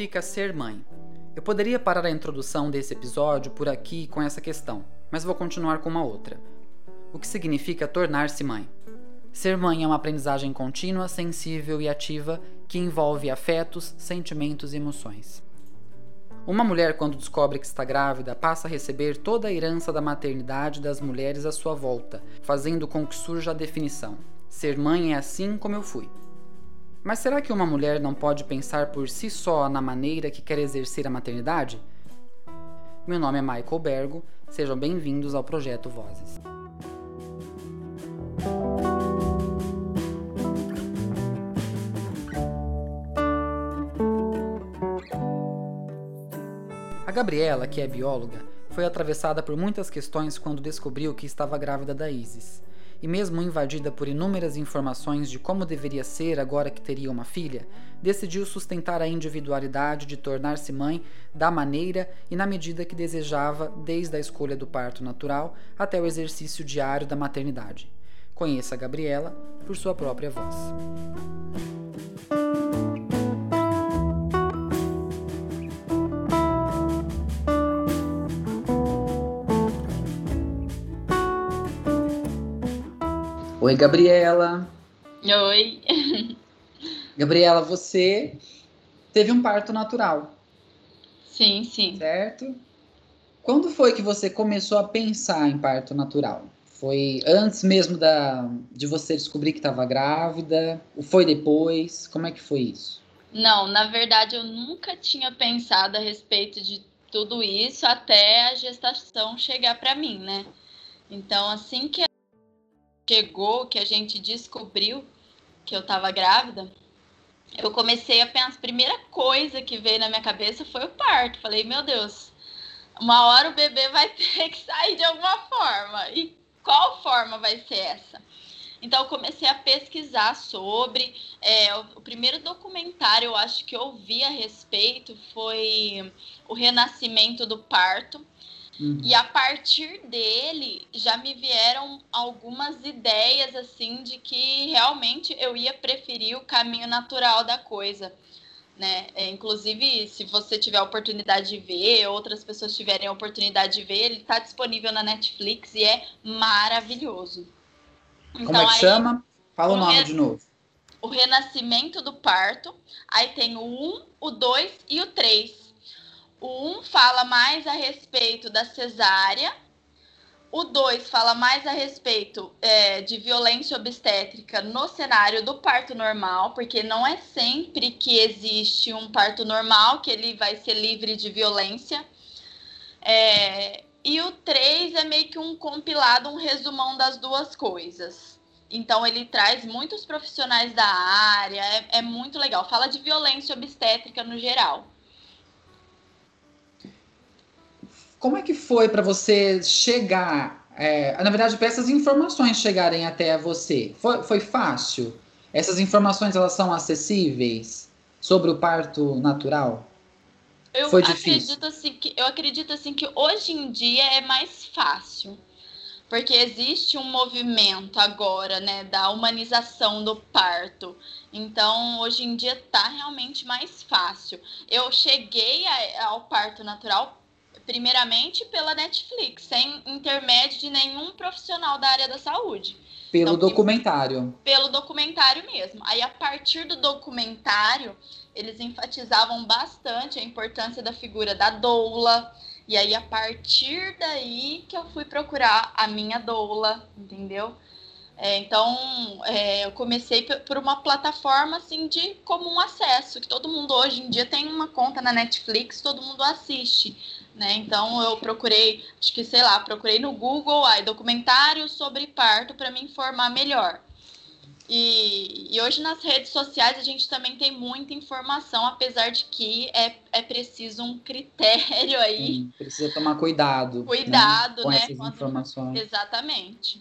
significa ser mãe? Eu poderia parar a introdução desse episódio por aqui com essa questão, mas vou continuar com uma outra. O que significa tornar-se mãe? Ser mãe é uma aprendizagem contínua, sensível e ativa que envolve afetos, sentimentos e emoções. Uma mulher, quando descobre que está grávida, passa a receber toda a herança da maternidade das mulheres à sua volta, fazendo com que surja a definição: ser mãe é assim como eu fui. Mas será que uma mulher não pode pensar por si só na maneira que quer exercer a maternidade? Meu nome é Michael Bergo, sejam bem-vindos ao projeto Vozes. A Gabriela, que é bióloga, foi atravessada por muitas questões quando descobriu que estava grávida da Isis e mesmo invadida por inúmeras informações de como deveria ser agora que teria uma filha, decidiu sustentar a individualidade de tornar-se mãe da maneira e na medida que desejava, desde a escolha do parto natural até o exercício diário da maternidade. Conheça a Gabriela por sua própria voz. Oi, Gabriela. Oi. Gabriela, você teve um parto natural. Sim, sim. Certo? Quando foi que você começou a pensar em parto natural? Foi antes mesmo da, de você descobrir que estava grávida? Ou foi depois? Como é que foi isso? Não, na verdade eu nunca tinha pensado a respeito de tudo isso até a gestação chegar para mim, né? Então, assim que chegou, que a gente descobriu que eu estava grávida, eu comecei a pensar, a primeira coisa que veio na minha cabeça foi o parto. Falei, meu Deus, uma hora o bebê vai ter que sair de alguma forma. E qual forma vai ser essa? Então, eu comecei a pesquisar sobre. É, o, primeiro documentário, eu acho que eu vi a respeito, foi O Renascimento do Parto. Uhum. E a partir dele já me vieram algumas ideias assim de que realmente eu ia preferir o caminho natural da coisa. Né? É, inclusive, se você tiver a oportunidade de ver, outras pessoas tiverem a oportunidade de ver, ele está disponível na Netflix e é maravilhoso. Então, Como é que aí, chama? Fala o, nome de novo. O Renascimento do Parto. Aí tem o 1, o 2 e o 3. O 1 um fala mais a respeito da cesárea. O 2 fala mais a respeito é, de violência obstétrica no cenário do parto normal, porque não é sempre que existe um parto normal que ele vai ser livre de violência. É, e o 3 é meio que um compilado, um resumão das duas coisas. Então ele traz muitos profissionais da área, é, é muito legal. Fala de violência obstétrica no geral. Como é que foi para você chegar, é, na verdade, para essas informações chegarem até você? Foi, foi fácil? Essas informações elas são acessíveis sobre o parto natural? Eu foi difícil. acredito assim que eu acredito assim que hoje em dia é mais fácil. Porque existe um movimento agora, né, da humanização do parto. Então, hoje em dia tá realmente mais fácil. Eu cheguei a, ao parto natural primeiramente pela Netflix, sem intermédio de nenhum profissional da área da saúde. Pelo então, documentário. Pelo documentário mesmo. Aí, a partir do documentário, eles enfatizavam bastante a importância da figura da doula. E aí, a partir daí que eu fui procurar a minha doula, entendeu? É, então, é, eu comecei por uma plataforma assim de comum acesso, que todo mundo hoje em dia tem uma conta na Netflix, todo mundo assiste né? Então eu procurei, acho que sei lá, procurei no Google aí documentário sobre parto para me informar melhor. E, e, hoje nas redes sociais a gente também tem muita informação, apesar de que é, é preciso um critério aí. Sim, precisa tomar cuidado. Né, cuidado, né? Com né? essas Quando... informações. Exatamente.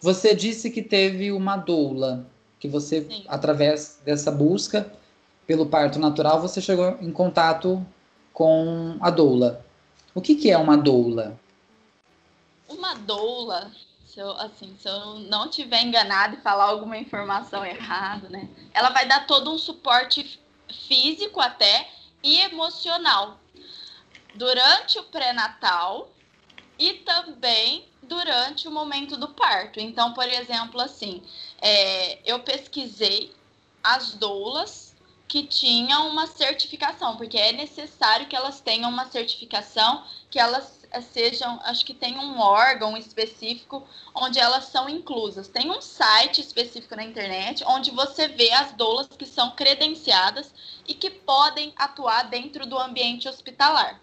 Você disse que teve uma doula, que você, Sim. através dessa busca pelo parto natural, você chegou em contato com a doula. O que, que é uma doula? Uma doula, se eu, assim, se eu não tiver enganado e falar alguma informação errada, né? Ela vai dar todo um suporte físico até e emocional durante o pré-natal e também durante o momento do parto. Então, por exemplo, assim, é, eu pesquisei as doulas que tinham uma certificação, porque é necessário que elas tenham uma certificação, que elas eh, sejam, acho que tem um órgão específico onde elas são inclusas. Tem um site específico na internet onde você vê as doulas que são credenciadas e que podem atuar dentro do ambiente hospitalar.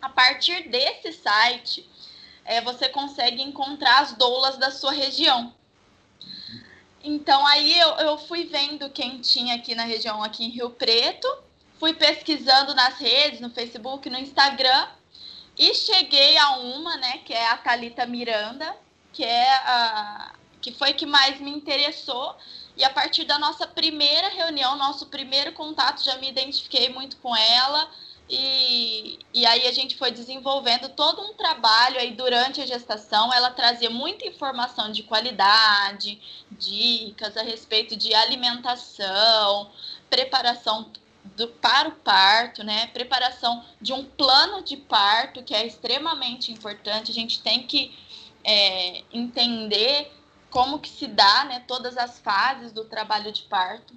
A partir desse site, é, você consegue encontrar as doulas da sua região. Então aí eu, eu fui vendo quem tinha aqui na região, aqui em Rio Preto, fui pesquisando nas redes, no Facebook, no Instagram, e cheguei a uma, né, que é a Talita Miranda, que é a que foi que mais me interessou. E a partir da nossa primeira reunião, nosso primeiro contato, já me identifiquei muito com ela. E, e aí a gente foi desenvolvendo todo um trabalho aí durante a gestação. Ela trazia muita informação de qualidade, dicas a respeito de alimentação, preparação do, para o parto, né? Preparação de um plano de parto que é extremamente importante. A gente tem que é, entender como que se dá, né? Todas as fases do trabalho de parto.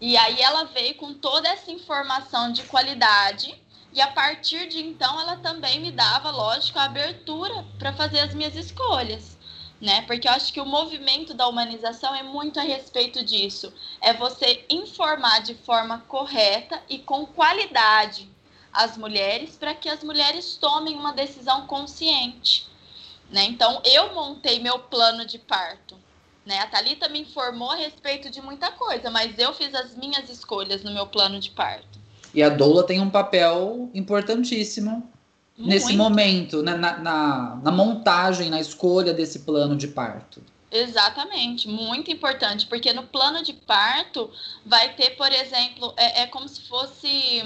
E aí ela veio com toda essa informação de qualidade e a partir de então ela também me dava, lógico, a abertura para fazer as minhas escolhas, né? Porque eu acho que o movimento da humanização é muito a respeito disso. É você informar de forma correta e com qualidade as mulheres para que as mulheres tomem uma decisão consciente, né? Então eu montei meu plano de parto né? A Thalita me informou a respeito de muita coisa, mas eu fiz as minhas escolhas no meu plano de parto. E a doula tem um papel importantíssimo Muito. nesse momento, né? na, na, na montagem, na escolha desse plano de parto. Exatamente, muito importante, porque no plano de parto vai ter, por exemplo, é, é como se fosse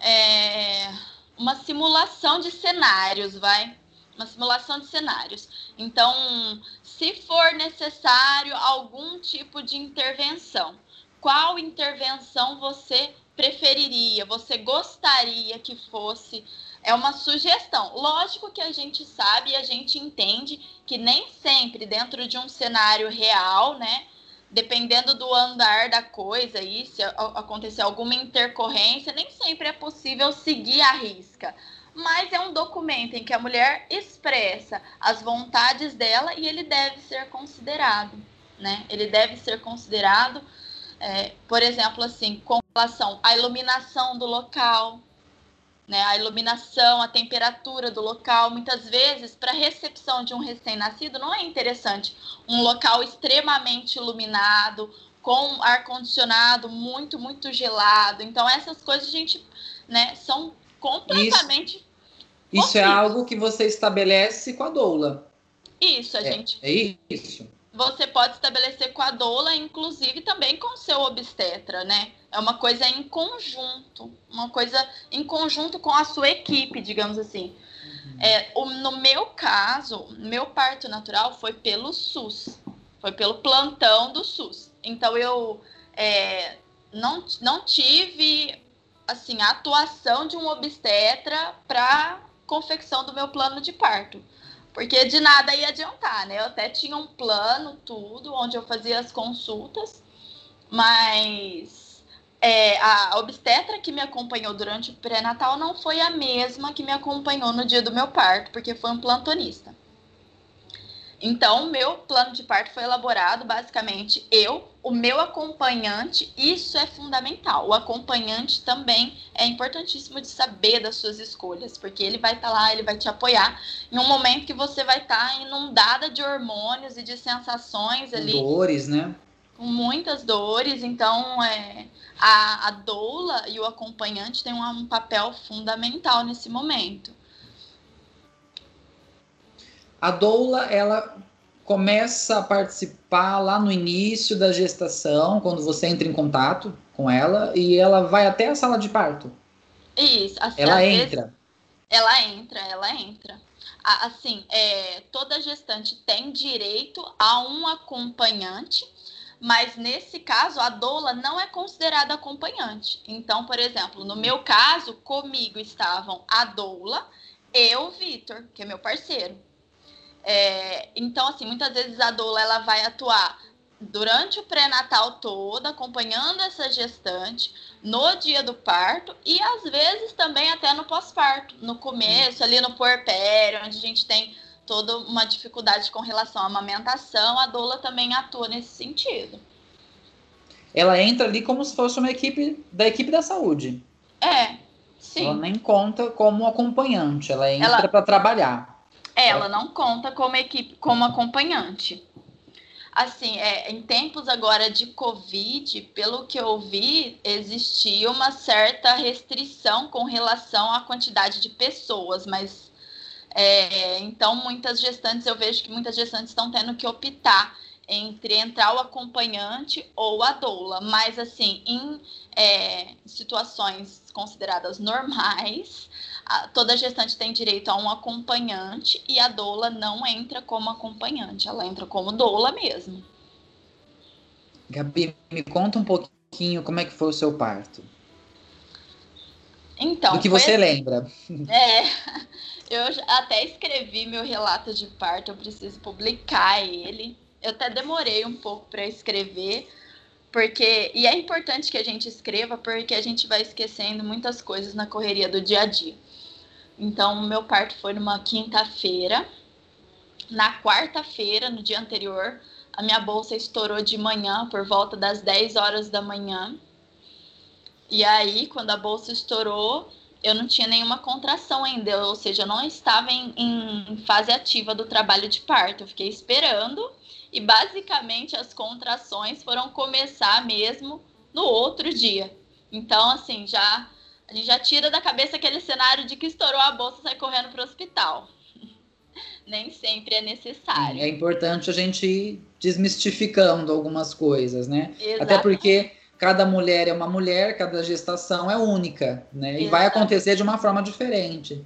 é, uma simulação de cenários, vai? Uma simulação de cenários. Então, se for necessário algum tipo de intervenção. Qual intervenção você preferiria, você gostaria que fosse? É uma sugestão. Lógico que a gente sabe e a gente entende que nem sempre dentro de um cenário real, né? Dependendo do andar da coisa e se acontecer alguma intercorrência, nem sempre é possível seguir a risca mas é um documento em que a mulher expressa as vontades dela e ele deve ser considerado, né? Ele deve ser considerado, é, por exemplo, assim, com relação à iluminação do local, né? A iluminação, a temperatura do local, muitas vezes para recepção de um recém-nascido não é interessante um local extremamente iluminado, com ar condicionado muito muito gelado. Então essas coisas a gente, né, são completamente Isso isso é algo que você estabelece com a doula. Isso, a é, gente. É isso. Você pode estabelecer com a doula, inclusive também com o seu obstetra, né? É uma coisa em conjunto, uma coisa em conjunto com a sua equipe, digamos assim. Uhum. É, o, no meu caso, meu parto natural foi pelo SUS, foi pelo plantão do SUS. Então eu é, não, não tive assim a atuação de um obstetra para confecção do meu plano de parto. Porque de nada ia adiantar, né? Eu até tinha um plano, tudo, onde eu fazia as consultas, mas é, a obstetra que me acompanhou durante o pré-natal não foi a mesma que me acompanhou no dia do meu parto, porque foi um plantonista. Então, o meu plano de parto foi elaborado basicamente eu, o meu acompanhante, isso é fundamental. O acompanhante também é importantíssimo de saber das suas escolhas, porque ele vai estar tá lá, ele vai te apoiar em um momento que você vai estar tá inundada de hormônios e de sensações ali. Dores, né? Com muitas dores, então é, a, a doula e o acompanhante têm um, um papel fundamental nesse momento. A doula, ela começa a participar lá no início da gestação, quando você entra em contato com ela, e ela vai até a sala de parto. Isso. Assim, ela entra. Vezes, ela entra, ela entra. Assim, é, toda gestante tem direito a um acompanhante, Mas nesse caso, a doula não é considerada acompanhante. Então, por exemplo, no meu caso, comigo estavam a doula e o Vitor, que é meu parceiro. É, então, assim, muitas vezes a doula ela vai atuar durante o pré-natal todo, acompanhando essa gestante, no dia do parto e às vezes também até no pós-parto, no começo, ali no puerpério, onde a gente tem toda uma dificuldade com relação à amamentação, a doula também atua nesse sentido. Ela entra ali como se fosse uma equipe da equipe da saúde. É, sim. Ela nem conta como acompanhante, ela entra para trabalhar. Ela não conta como equipe, como acompanhante. Assim, é, em tempos agora de Covid, pelo que eu vi, existia uma certa restrição com relação à quantidade de pessoas, mas é, então muitas gestantes, eu vejo que muitas gestantes estão tendo que optar entre entrar o acompanhante ou a doula, mas assim, em é, situações consideradas normais, a, toda gestante tem direito a um acompanhante e a doula não entra como acompanhante, ela entra como doula mesmo. Gabi, me conta um pouquinho como é que foi o seu parto. Então, do que você assim, lembra. É, eu até escrevi meu relato de parto, eu preciso publicar ele. Eu até demorei um pouco para escrever, porque e é importante que a gente escreva porque a gente vai esquecendo muitas coisas na correria do dia a dia. Então, meu parto foi numa quinta-feira. Na quarta-feira, no dia anterior, a minha bolsa estourou de manhã, por volta das 10 horas da manhã. E aí, quando a bolsa estourou, eu não tinha nenhuma contração ainda, ou seja, eu não estava em, em fase ativa do trabalho de parto. Eu fiquei esperando e basicamente as contrações foram começar mesmo no outro dia. Então, assim, já a gente já tira da cabeça aquele cenário de que estourou a bolsa e sai correndo para o hospital. Nem sempre é necessário. É importante a gente ir desmistificando algumas coisas, né? Exatamente. Até porque cada mulher é uma mulher, cada gestação é única, né? Exatamente. E vai acontecer de uma forma diferente.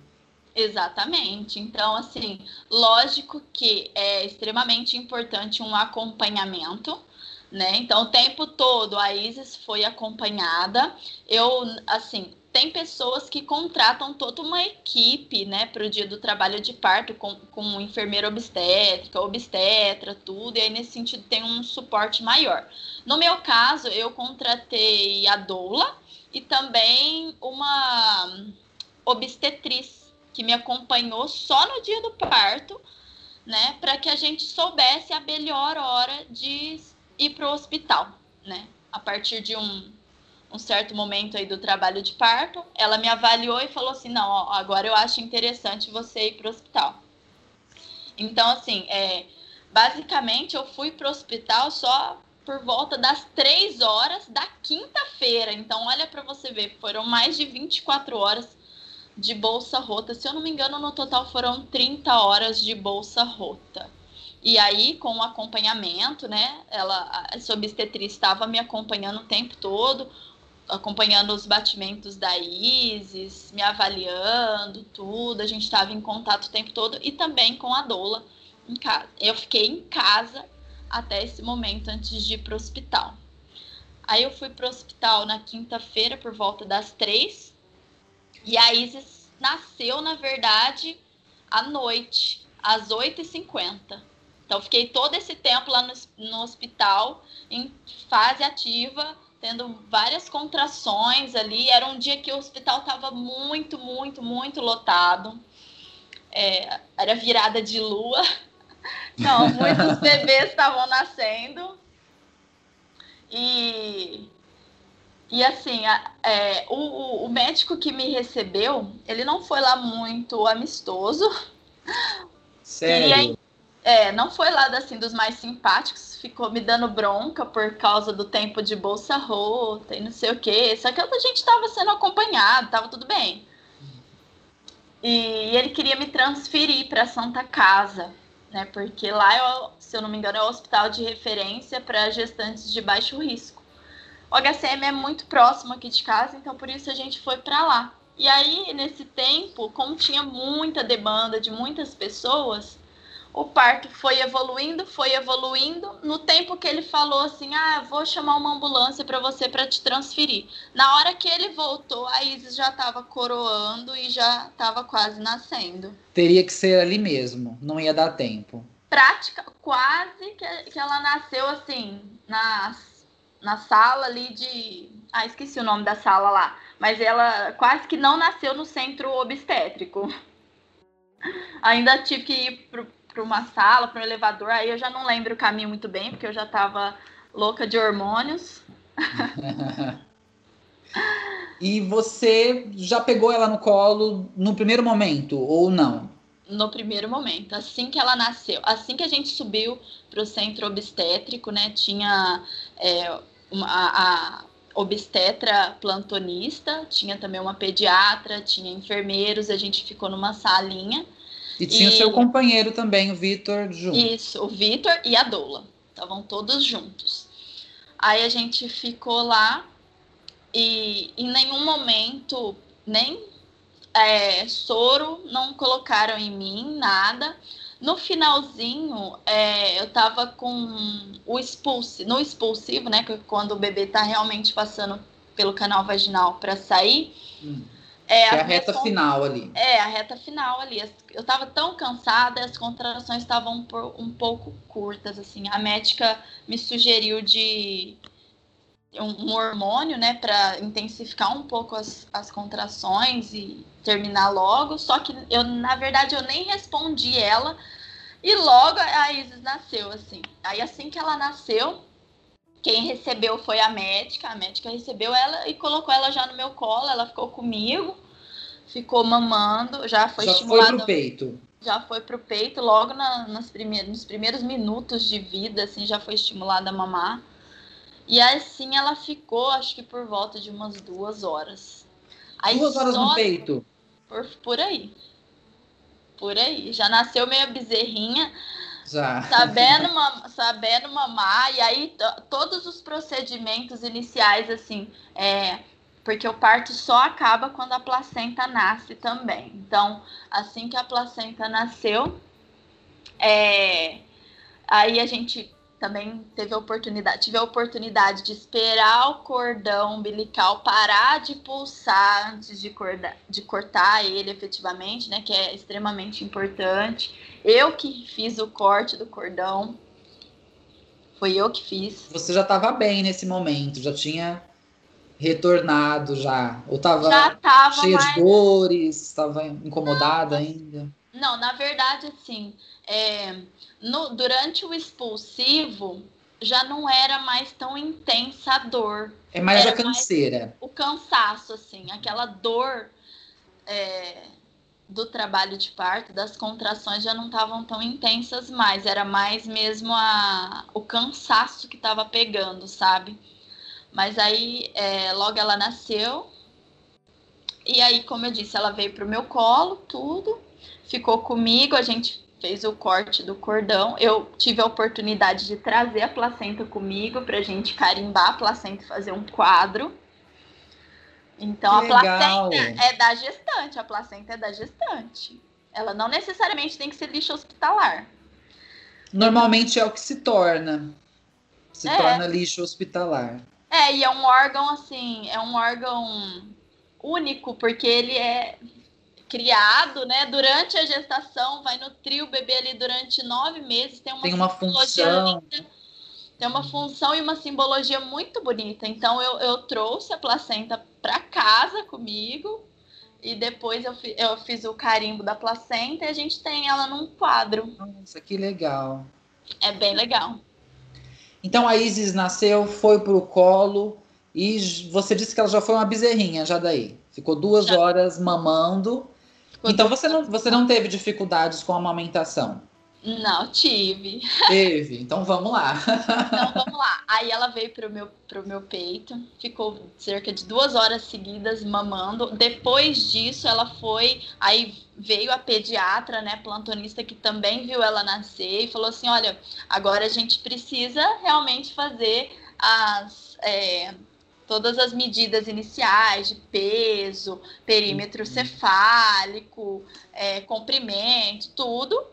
Exatamente. Então, assim, lógico que é extremamente importante um acompanhamento, né? Então, o tempo todo a Isis foi acompanhada. Eu, assim, tem pessoas que contratam toda uma equipe, né, para o dia do trabalho de parto, com, com enfermeira obstétrica, obstetra, tudo, e aí nesse sentido tem um suporte maior. No meu caso, eu contratei a doula e também uma obstetriz que me acompanhou só no dia do parto, né, para que a gente soubesse a melhor hora de ir para o hospital, né, a partir de um um certo momento aí do trabalho de parto, ela me avaliou e falou assim: não, ó, agora eu acho interessante você ir para o hospital. Então, assim, é, basicamente eu fui para o hospital só por volta das três horas da quinta-feira. Então, olha para você ver, foram mais de 24 horas de bolsa rota. Se eu não me engano, no total foram 30 horas de bolsa rota. E aí, com o acompanhamento, né? Ela, essa obstetriz estava me acompanhando o tempo todo acompanhando os batimentos da Isis, me avaliando, tudo. A gente estava em contato o tempo todo e também com a doula em casa. Eu fiquei em casa até esse momento antes de ir para o hospital. Aí eu fui para o hospital na quinta-feira por volta das três e a Isis nasceu, na verdade, à noite, às 8h50. Então, fiquei todo esse tempo lá no, no hospital, em fase ativa, tendo várias contrações ali. Era um dia que o hospital estava muito, muito, muito lotado. É, era virada de lua. Então, muitos bebês estavam nascendo. E, e assim, a, é, o, o médico que me recebeu, ele não foi lá muito amistoso. Sério? Queria, é, não foi lá assim dos mais simpáticos, ficou me dando bronca por causa do tempo de bolsa rota e não sei o quê. Só que a gente estava sendo acompanhado, estava tudo bem. E ele queria me transferir para Santa Casa, né? Porque lá, eu, se eu não me engano, é o hospital de referência para gestantes de baixo risco. O HCM é muito próximo aqui de casa, então por isso a gente foi para lá. E aí, nesse tempo, como tinha muita demanda de muitas pessoas, o parto foi evoluindo, foi evoluindo. No tempo que ele falou assim: "Ah, vou chamar uma ambulância para você para te transferir". Na hora que ele voltou, a Isis já estava coroando e já estava quase nascendo. Teria que ser ali mesmo, não ia dar tempo. Prática, quase que, que ela nasceu assim, na, na sala ali de. Ah, esqueci o nome da sala lá. Mas ela quase que não nasceu no centro obstétrico. Ainda tive que ir pro, para uma sala, para um elevador. Aí eu já não lembro o caminho muito bem, porque eu já estava louca de hormônios. e você já pegou ela no colo no primeiro momento ou não? No primeiro momento, assim que ela nasceu, assim que a gente subiu para o centro obstétrico, né? Tinha é, uma, a obstetra plantonista, tinha também uma pediatra, tinha enfermeiros, a gente ficou numa salinha. E tinha o seu companheiro também, o Vitor, junto. Isso, o Vitor e a Doula. Estavam todos juntos. Aí a gente ficou lá e em nenhum momento, nem é, soro não colocaram em mim, nada. No finalzinho, é, eu tava com o expulsivo, no expulsivo, né? Quando o bebê tá realmente passando pelo canal vaginal para sair. Hum. É, é a reta final ali. É, a reta final ali. Eu tava tão cansada, as contrações estavam um, pouco curtas, assim. A médica me sugeriu de um, um hormônio, né, para intensificar um pouco as, as contrações e terminar logo. Só que eu, na verdade, eu nem respondi ela. E logo a Isis nasceu, assim. Aí assim que ela nasceu, quem recebeu foi a médica, a médica recebeu ela e colocou ela já no meu colo, ela ficou comigo, ficou mamando, já foi já estimulada. Já foi pro peito. Já foi pro peito, logo na, nas primeiros, nos primeiros minutos de vida, assim, já foi estimulada a mamar. E assim ela ficou, acho que por volta de umas duas horas. Aí duas horas no peito? Por, por aí. Por aí. Já nasceu meio bezerrinha. Já. Sabendo, mam sabendo mamar, e aí todos os procedimentos iniciais, assim, é, porque o parto só acaba quando a placenta nasce também. Então, assim que a placenta nasceu, é, aí a gente também teve a oportunidade, tive a oportunidade de esperar o cordão umbilical parar de pulsar antes de, corda, de cortar ele efetivamente, né? Que é extremamente importante. Eu que fiz o corte do cordão. Foi eu que fiz. Você já estava bem nesse momento, já tinha retornado já? Ou estava cheia mais... de dores, estava incomodada Não, ainda? Não, na verdade, assim, é, no, durante o expulsivo já não era mais tão intensa a dor. É mais a canseira. o cansaço, assim, aquela dor é, do trabalho de parto, das contrações já não estavam tão intensas mais. Era mais mesmo a, o cansaço que estava pegando, sabe? Mas aí, é, logo ela nasceu. E aí, como eu disse, ela veio pro meu colo, tudo. Ficou comigo, a gente fez o corte do cordão. Eu tive a oportunidade de trazer a placenta comigo para a gente carimbar a placenta e fazer um quadro. Então que a legal. placenta é da gestante, a placenta é da gestante. Ela não necessariamente tem que ser lixo hospitalar. Normalmente é o que se torna. Se é. torna lixo hospitalar. É, e é um órgão assim, é um órgão único, porque ele é criado, né, durante a gestação, vai nutrir o bebê ali durante nove meses, tem uma, tem uma função. Tem uma função e uma simbologia muito bonita. Então eu, eu trouxe a placenta para casa comigo e depois eu, eu fiz o carimbo da placenta e a gente tem ela num quadro. Nossa, que legal. É bem legal. Então a Isis nasceu, foi pro colo e você disse que ela já foi uma bezerrinha já daí. Ficou duas já. horas mamando então você não, você não teve dificuldades com a amamentação? Não, tive. Teve, então vamos lá. Então vamos lá. Aí ela veio pro meu, pro meu peito, ficou cerca de duas horas seguidas mamando. Depois disso, ela foi. Aí veio a pediatra, né, plantonista, que também viu ela nascer e falou assim: olha, agora a gente precisa realmente fazer as. É, todas as medidas iniciais de peso, perímetro uhum. cefálico, é, comprimento, tudo.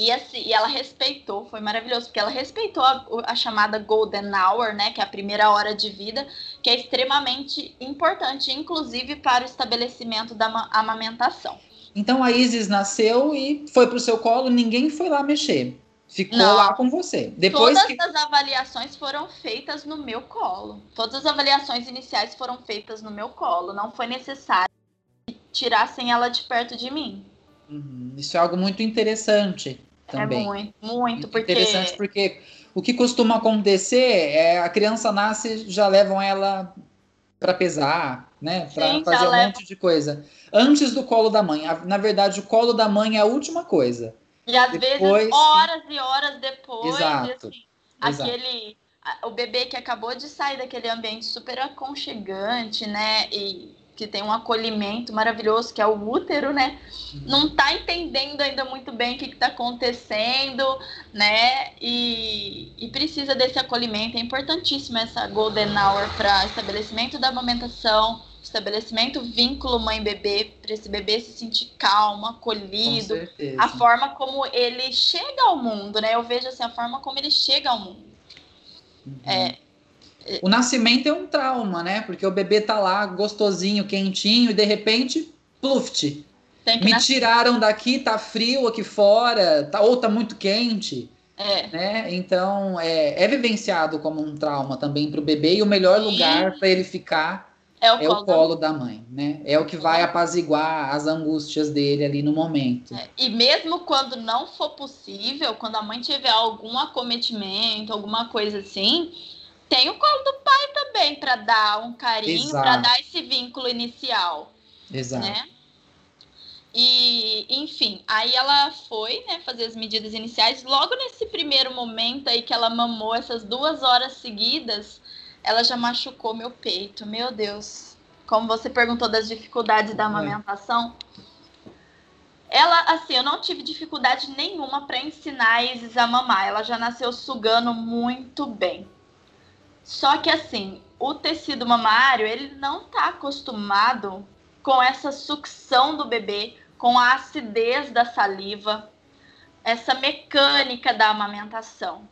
E, assim, e ela respeitou, foi maravilhoso, porque ela respeitou a, a, chamada Golden Hour, né, que é a primeira hora de vida, que é extremamente importante, inclusive para o estabelecimento da amamentação. Então a Isis nasceu e foi para o seu colo, ninguém foi lá mexer. Ficou Não. lá com você. Depois Todas que... as avaliações foram feitas no meu colo. Todas as avaliações iniciais foram feitas no meu colo. Não foi necessário que tirassem ela de perto de mim. Uhum. Isso é algo muito interessante também. É muito, muito, porque... Interessante porque o que costuma acontecer é a criança nasce, já levam ela para pesar, né? Para fazer um monte de coisa. Antes do colo da mãe. Na verdade, o colo da mãe é a última coisa. E às depois, vezes, horas e horas depois, exato, assim, exato. aquele. O bebê que acabou de sair daquele ambiente super aconchegante, né? E que tem um acolhimento maravilhoso, que é o útero, né? Não tá entendendo ainda muito bem o que, está acontecendo, né? E, e, precisa desse acolhimento. É importantíssimo essa Golden Hour para estabelecimento da amamentação, estabelecimento vínculo mãe-bebê, para esse bebê se sentir calmo, acolhido. A forma como ele chega ao mundo, né? Eu vejo assim, a forma como ele chega ao mundo. Uhum. É, o nascimento é um trauma, né? Porque o bebê tá lá gostosinho, quentinho, e de repente, pluft. Me nascer. tiraram daqui, tá frio aqui fora, tá, ou tá muito quente. É. Né? Então, é, é vivenciado como um trauma também para o bebê, e o melhor lugar para ele ficar é o, é colo, o colo da mãe, né? É o que vai apaziguar as angústias dele ali no momento. É, e mesmo quando não for possível, quando a mãe tiver algum acometimento, alguma coisa assim, tem o colo do pai também para dar um carinho, para dar esse vínculo inicial. Exato. Né? E, enfim, aí ela foi né, fazer as medidas iniciais. Logo nesse primeiro momento aí que ela mamou essas duas horas seguidas, ela já machucou meu peito. Meu Deus. Como você perguntou das dificuldades da amamentação. Ela, assim, eu não tive dificuldade nenhuma para ensinar a Isis a mamar. Ela já nasceu sugando muito bem. Só que assim, o tecido mamário, ele não está acostumado com essa sucção do bebê, com a acidez da saliva, essa mecânica da amamentação.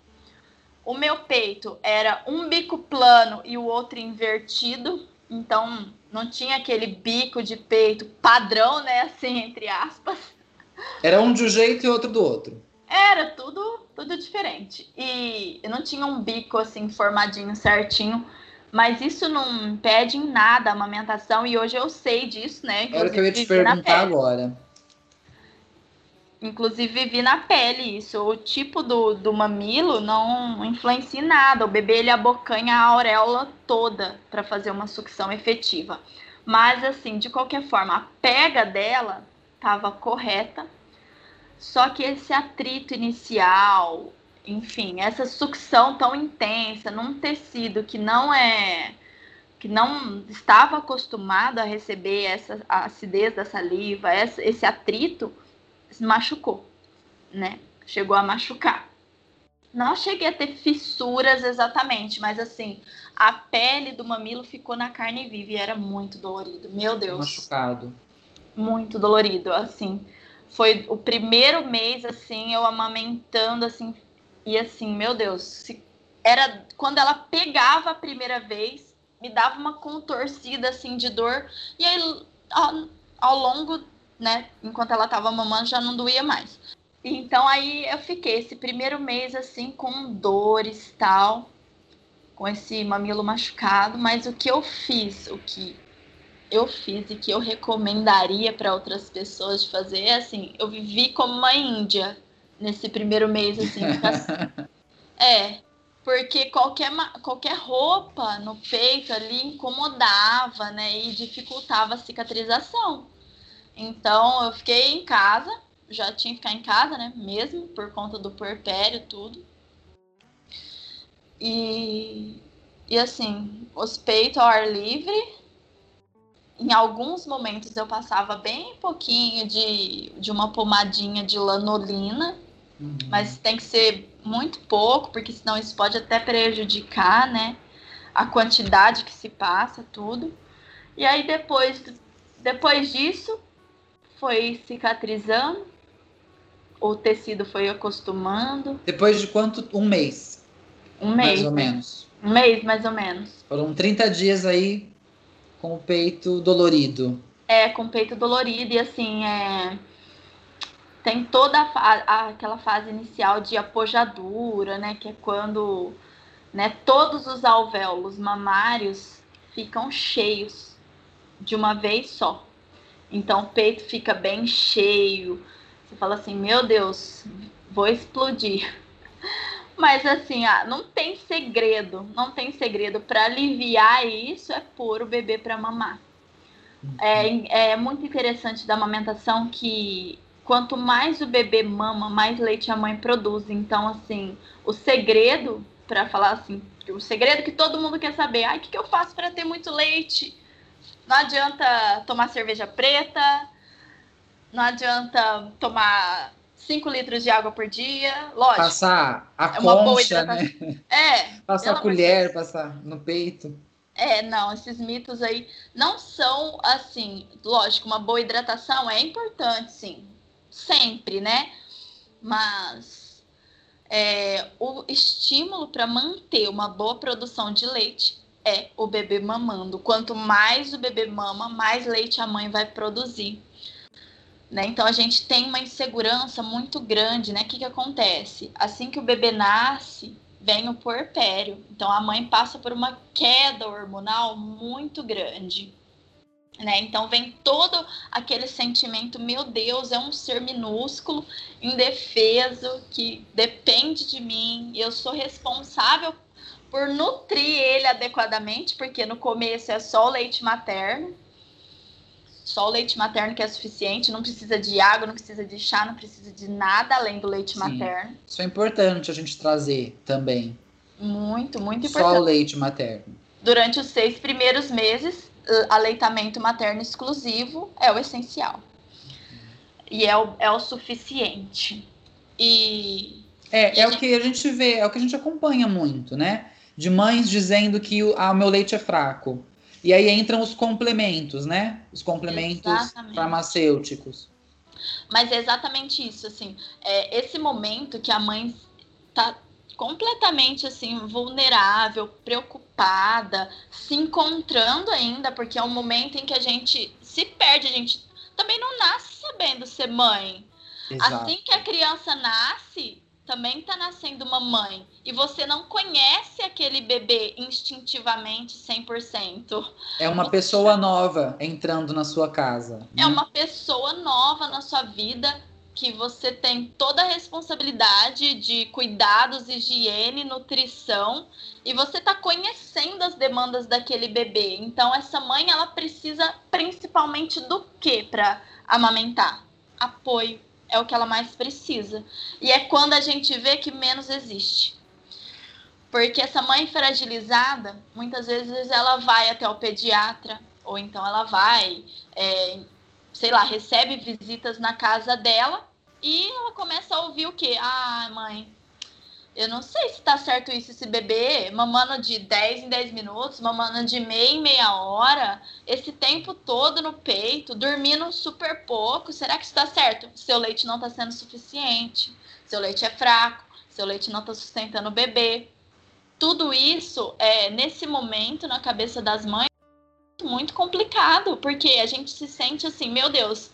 O meu peito era um bico plano e o outro invertido, então não tinha aquele bico de peito padrão, né, assim, entre aspas. Era um de um jeito e outro do outro. Era tudo, tudo diferente. E eu não tinha um bico assim formadinho certinho, mas isso não impede em nada a amamentação e hoje eu sei disso, né? Era o que eu ia te perguntar agora. Inclusive vivi na pele isso. O tipo do, do mamilo não influencia em nada. O bebê ele abocanha a auréola toda para fazer uma sucção efetiva. Mas assim, de qualquer forma, a pega dela estava correta só que esse atrito inicial, enfim, essa sucção tão intensa num tecido que não é que não estava acostumado a receber essa acidez da saliva, esse atrito, machucou, né? Chegou a machucar. Não cheguei a ter fissuras exatamente, mas assim, a pele do mamilo ficou na carne viva e era muito dolorido. Meu Deus. Machucado. Muito dolorido, assim foi o primeiro mês, assim, eu amamentando, assim, e assim, meu Deus, se, era quando ela pegava a primeira vez, me dava uma contorcida, assim, de dor, e aí, ao, ao longo, né, enquanto ela tava mamando, já não doía mais. Então, aí eu fiquei esse primeiro mês, assim, com dores tal, com esse mamilo machucado, mas o que eu fiz, o que eu fiz e que eu recomendaria para outras pessoas de fazer é assim, eu vivi como uma índia nesse primeiro mês assim, é, porque qualquer qualquer roupa no peito ali incomodava, né, e dificultava a cicatrização. Então, eu fiquei em casa, já tinha que ficar em casa, né, mesmo por conta do puerpério tudo. E e assim, os peitos ao ar livre, em alguns momentos eu passava bem pouquinho de, de uma pomadinha de lanolina, uhum. mas tem que ser muito pouco, porque senão isso pode até prejudicar, né? A quantidade que se passa, tudo. E aí depois, depois disso, foi cicatrizando. o tecido foi acostumando. Depois de quanto? Um mês. Um mês. Mais ou menos. Um mês, mais ou menos. Foram 30 dias aí com o peito dolorido. É, com o peito dolorido e assim, é... tem toda a, aquela fase inicial de apojadura, né? Que é quando né, todos os alvéolos mamários ficam cheios de uma vez só. Então o peito fica bem cheio. Você fala assim, meu Deus, vou explodir. Mas assim, ah, não tem segredo, não tem segredo. Para aliviar isso é pôr o bebê para mamar. É, é muito interessante da amamentação que quanto mais o bebê mama, mais leite a mãe produz. Então, assim, o segredo, para falar assim, o segredo que todo mundo quer saber, ai, o que, que eu faço para ter muito leite? Não adianta tomar cerveja preta, não adianta tomar 5 litros de água por dia, lógico. Passar a é uma concha, né? É. Passar a colher, passar no peito. É, não, esses mitos aí não são assim, lógico, uma boa hidratação é importante, sim, sempre, né? Mas é, o estímulo para manter uma boa produção de leite é o bebê mamando. Quanto mais o bebê mama, mais leite a mãe vai produzir. Né? Então a gente tem uma insegurança muito grande, né? O que, que acontece? Assim que o bebê nasce, vem o puerpério. Então a mãe passa por uma queda hormonal muito grande. Né? Então vem todo aquele sentimento, meu Deus, é um ser minúsculo, indefeso, que depende de mim, eu sou responsável por nutrir ele adequadamente, porque no começo é só o leite materno. Só o leite materno que é suficiente, não precisa de água, não precisa de chá, não precisa de nada além do leite Sim. materno. Isso é importante a gente trazer também. Muito, muito importante. Só o leite materno. Durante os seis primeiros meses, aleitamento materno exclusivo é o essencial. E é o, é o suficiente. E. É, é o que a gente vê, é o que a gente acompanha muito, né? De mães dizendo que o ah, meu leite é fraco. E aí entram os complementos, né? Os complementos exatamente. farmacêuticos. Mas é exatamente isso, assim, é esse momento que a mãe tá completamente assim vulnerável, preocupada, se encontrando ainda, porque é um momento em que a gente se perde, a gente também não nasce sabendo ser mãe. Exato. Assim que a criança nasce, também está nascendo uma mãe e você não conhece aquele bebê instintivamente 100%. É uma você pessoa nova entrando na sua casa. Né? É uma pessoa nova na sua vida que você tem toda a responsabilidade de cuidados, higiene, nutrição e você está conhecendo as demandas daquele bebê. Então essa mãe ela precisa principalmente do que para amamentar? Apoio é o que ela mais precisa. E é quando a gente vê que menos existe. Porque essa mãe fragilizada, muitas vezes ela vai até o pediatra, ou então ela vai, é, sei lá, recebe visitas na casa dela e ela começa a ouvir o quê? Ah, mãe, eu não sei se tá certo isso, esse bebê mamando de 10 em 10 minutos, mamando de meia em meia hora, esse tempo todo no peito, dormindo super pouco. Será que isso tá certo? Seu leite não tá sendo suficiente, seu leite é fraco, seu leite não tá sustentando o bebê. Tudo isso é nesse momento na cabeça das mães muito complicado, porque a gente se sente assim, meu Deus,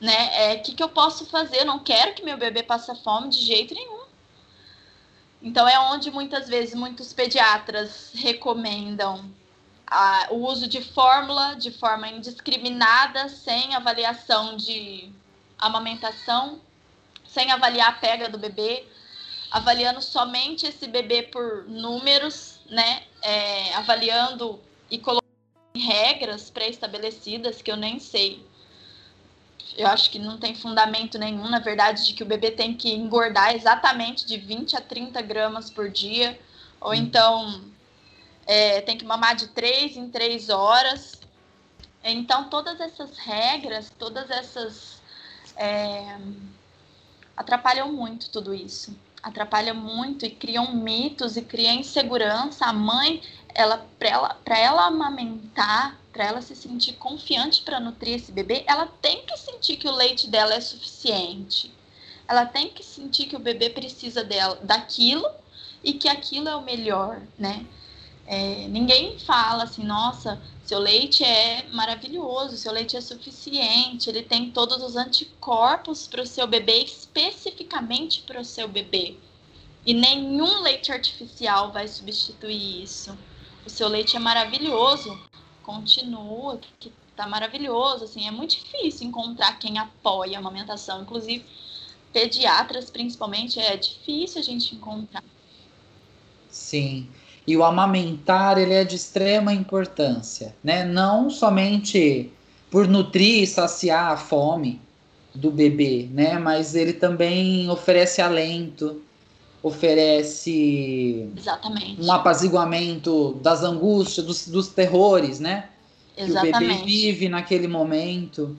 né? O é, que, que eu posso fazer? Eu não quero que meu bebê passe fome de jeito nenhum então é onde muitas vezes muitos pediatras recomendam a, o uso de fórmula de forma indiscriminada, sem avaliação de amamentação, sem avaliar a pega do bebê, avaliando somente esse bebê por números, né? É, avaliando e colocando regras pré-estabelecidas que eu nem sei eu acho que não tem fundamento nenhum, na verdade, de que o bebê tem que engordar exatamente de 20 a 30 gramas por dia, ou hum. então é, tem que mamar de 3 em 3 horas. Então, todas essas regras, todas essas. É, atrapalham muito tudo isso. Atrapalham muito e criam mitos e criam insegurança. A mãe, ela, para ela, ela amamentar, para ela se sentir confiante para nutrir esse bebê, ela tem que sentir que o leite dela é suficiente. ela tem que sentir que o bebê precisa dela, daquilo e que aquilo é o melhor, né? É, ninguém fala assim, nossa, seu leite é maravilhoso, seu leite é suficiente, ele tem todos os anticorpos para o seu bebê, especificamente para o seu bebê. E nenhum leite artificial vai substituir isso. O seu leite é maravilhoso, continua, que tá maravilhoso, assim, é muito difícil encontrar quem apoia a amamentação, inclusive pediatras principalmente, é difícil a gente encontrar. Sim. E o amamentar, ele é de extrema importância, né? Não somente por nutrir e saciar a fome do bebê, né? Mas ele também oferece alento, oferece Exatamente. um apaziguamento das angústias, dos, dos terrores, né? Exatamente. Que o bebê vive naquele momento.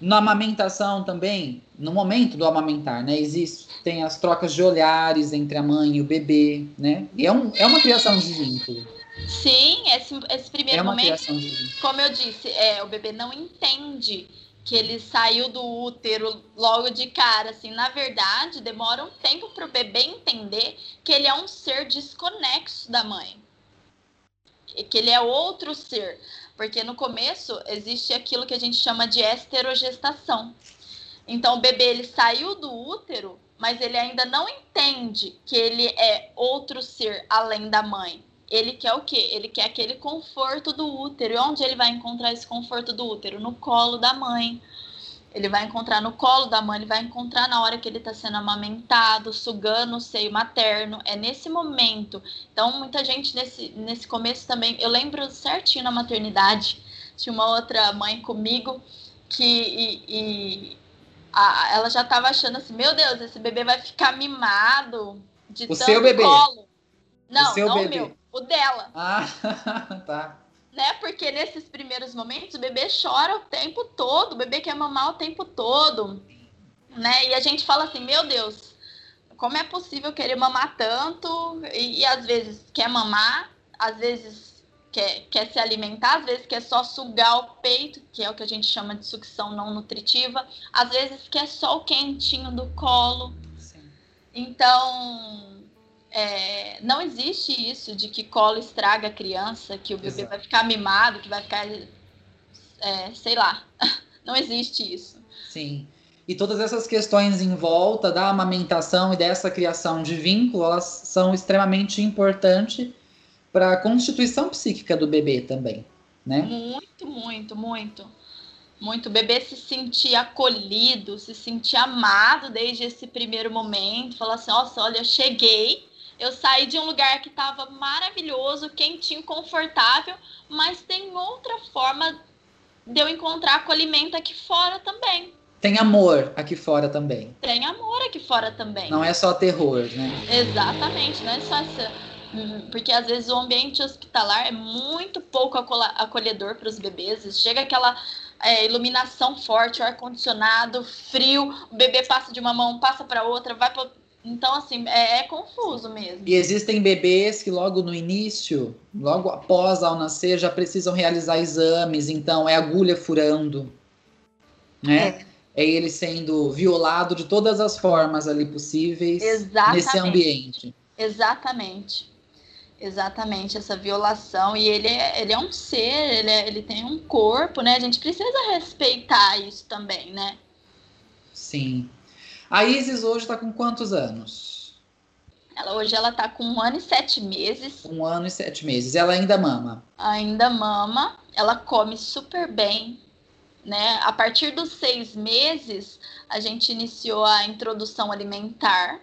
Na amamentação também, no momento do amamentar, né? Existem as trocas de olhares entre a mãe e o bebê, né? E é, um, é uma criação de vínculo. Sim, esse, esse primeiro é uma momento, criação de vínculo. como eu disse, é, o bebê não entende que ele saiu do útero logo de cara, assim, na verdade, demora um tempo para o bebê entender que ele é um ser desconexo da mãe. Que ele é outro ser. Porque no começo existe aquilo que a gente chama de esterogestação. Então o bebê ele saiu do útero, mas ele ainda não entende que ele é outro ser além da mãe. Ele quer o quê? Ele quer aquele conforto do útero. E onde ele vai encontrar esse conforto do útero? No colo da mãe. Ele vai encontrar no colo da mãe, ele vai encontrar na hora que ele está sendo amamentado, sugando o seio materno. É nesse momento. Então, muita gente nesse, nesse começo também. Eu lembro certinho na maternidade, tinha uma outra mãe comigo que. E, e a, ela já estava achando assim: meu Deus, esse bebê vai ficar mimado de O tanto seu bebê? colo. Não, O seu não bebê? o meu, o dela Ah, tá. né? Porque nesses primeiros momentos o bebê chora o tempo todo, o bebê quer mamar o tempo todo, né? E a gente fala assim, meu Deus, como é possível querer mamar tanto? E, e às vezes quer mamar, às vezes quer, quer se alimentar, às vezes quer só sugar o peito, que é o que a gente chama de sucção não nutritiva, às vezes quer só o quentinho do colo. Sim. Então, é, não existe isso de que colo estraga a criança, que o bebê Exato. vai ficar mimado, que vai ficar, é, sei lá. Não existe isso. Sim. E todas essas questões em volta da amamentação e dessa criação de vínculo, elas são extremamente importantes para a constituição psíquica do bebê também, né? Muito, muito, muito. Muito. O bebê se sentir acolhido, se sentir amado desde esse primeiro momento. Falar assim: nossa, olha, cheguei. Eu saí de um lugar que estava maravilhoso, quentinho, confortável, mas tem outra forma de eu encontrar acolhimento aqui fora também. Tem amor aqui fora também. Tem amor aqui fora também. Não é só terror, né? Exatamente, não é só essa. hum, Porque às vezes o ambiente hospitalar é muito pouco acolhedor para os bebês. Chega aquela é, iluminação forte, ar-condicionado, frio, o bebê passa de uma mão, passa para outra, vai para. Então, assim, é, é confuso mesmo. E existem bebês que logo no início, logo após ao nascer, já precisam realizar exames, então é agulha furando, né? É, ele sendo violado de todas as formas ali possíveis Exatamente. nesse ambiente. Exatamente. Exatamente, essa violação. E ele é, ele é um ser, ele, é- ele tem um corpo, né? A gente precisa respeitar isso também, né? Sim. A Isis hoje está com quantos anos? Ela, hoje ela tá com um ano e sete meses. Um ano e sete meses. Ela ainda mama. ainda mama, ela come super bem, né? A partir dos seis meses, a gente iniciou a introdução alimentar.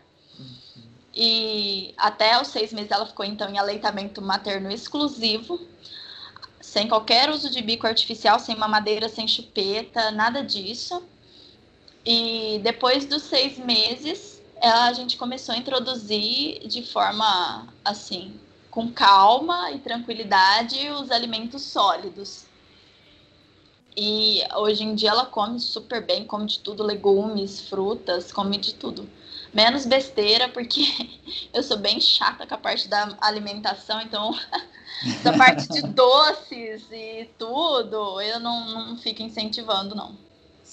E até os seis meses ela ficou então em aleitamento materno exclusivo, sem qualquer uso de bico artificial, sem mamadeira, sem chupeta, nada disso. E depois dos seis meses, ela- a gente começou a introduzir de forma assim, com calma e tranquilidade os alimentos sólidos. E hoje em dia ela come super bem, come de tudo, legumes, frutas, come de tudo. Menos besteira, porque eu sou bem chata com a parte da alimentação, então essa parte de doces e tudo, eu não, não fico incentivando, não.